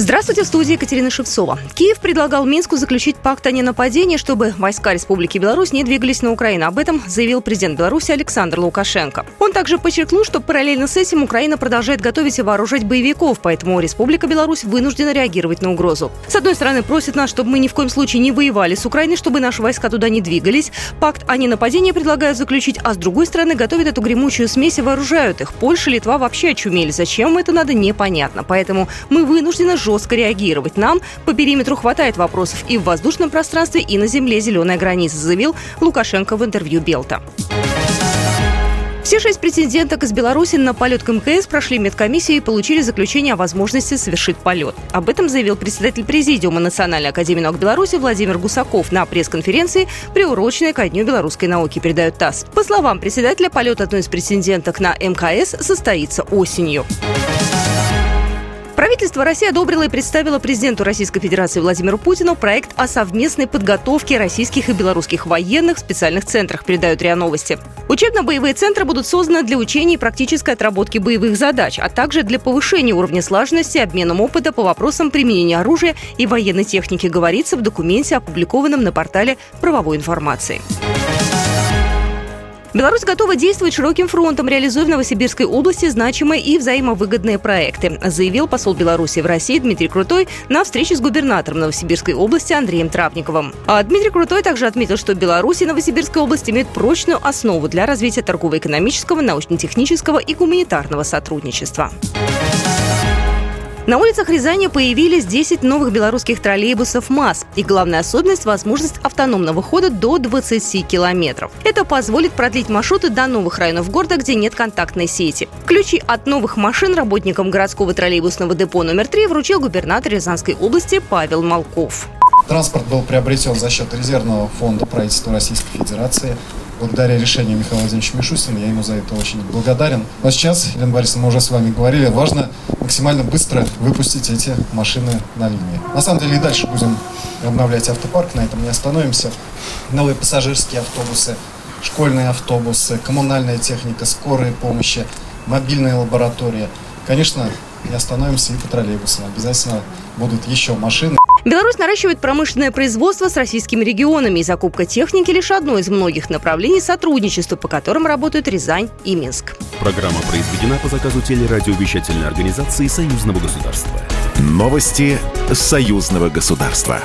Здравствуйте, в студии Екатерина Шевцова. Киев предлагал Минску заключить пакт о ненападении, чтобы войска Республики Беларусь не двигались на Украину. Об этом заявил президент Беларуси Александр Лукашенко. Он также подчеркнул, что параллельно с этим Украина продолжает готовить и вооружать боевиков, поэтому Республика Беларусь вынуждена реагировать на угрозу. С одной стороны, просит нас, чтобы мы ни в коем случае не воевали с Украиной, чтобы наши войска туда не двигались. Пакт о ненападении предлагают заключить, а с другой стороны, готовят эту гремучую смесь и вооружают их. Польша, Литва вообще очумели. Зачем это надо, непонятно. Поэтому мы вынуждены жестко реагировать. Нам по периметру хватает вопросов и в воздушном пространстве, и на земле зеленая граница, заявил Лукашенко в интервью Белта. Все шесть претенденток из Беларуси на полет к МКС прошли медкомиссию и получили заключение о возможности совершить полет. Об этом заявил председатель Президиума Национальной академии наук Беларуси Владимир Гусаков на пресс-конференции, приуроченной ко Дню белорусской науки, передает ТАСС. По словам председателя, полет одной из претенденток на МКС состоится осенью. Правительство России одобрило и представило президенту Российской Федерации Владимиру Путину проект о совместной подготовке российских и белорусских военных в специальных центрах, передают РИА Новости. Учебно-боевые центры будут созданы для учения и практической отработки боевых задач, а также для повышения уровня слаженности, обменом опыта по вопросам применения оружия и военной техники, говорится в документе, опубликованном на портале правовой информации. Беларусь готова действовать широким фронтом, реализуя в Новосибирской области значимые и взаимовыгодные проекты, заявил посол Беларуси в России Дмитрий Крутой на встрече с губернатором Новосибирской области Андреем Травниковым. А Дмитрий Крутой также отметил, что Беларусь и Новосибирская область имеют прочную основу для развития торгово-экономического, научно-технического и гуманитарного сотрудничества. На улицах Рязани появились 10 новых белорусских троллейбусов МАЗ. И главная особенность – возможность автономного хода до 20 километров. Это позволит продлить маршруты до новых районов города, где нет контактной сети. Ключи от новых машин работникам городского троллейбусного депо номер 3 вручил губернатор Рязанской области Павел Малков. Транспорт был приобретен за счет резервного фонда правительства Российской Федерации благодаря решению Михаила Владимировича Мишустина. Я ему за это очень благодарен. Но сейчас, Елена Борисовна, мы уже с вами говорили, важно максимально быстро выпустить эти машины на линии. На самом деле и дальше будем обновлять автопарк, на этом не остановимся. Новые пассажирские автобусы, школьные автобусы, коммунальная техника, скорые помощи, мобильные лаборатории. Конечно, не остановимся и по троллейбусам. Обязательно будут еще машины. Беларусь наращивает промышленное производство с российскими регионами, и закупка техники лишь одно из многих направлений сотрудничества, по которым работают Рязань и Минск. Программа произведена по заказу телерадиовещательной организации Союзного государства. Новости Союзного государства.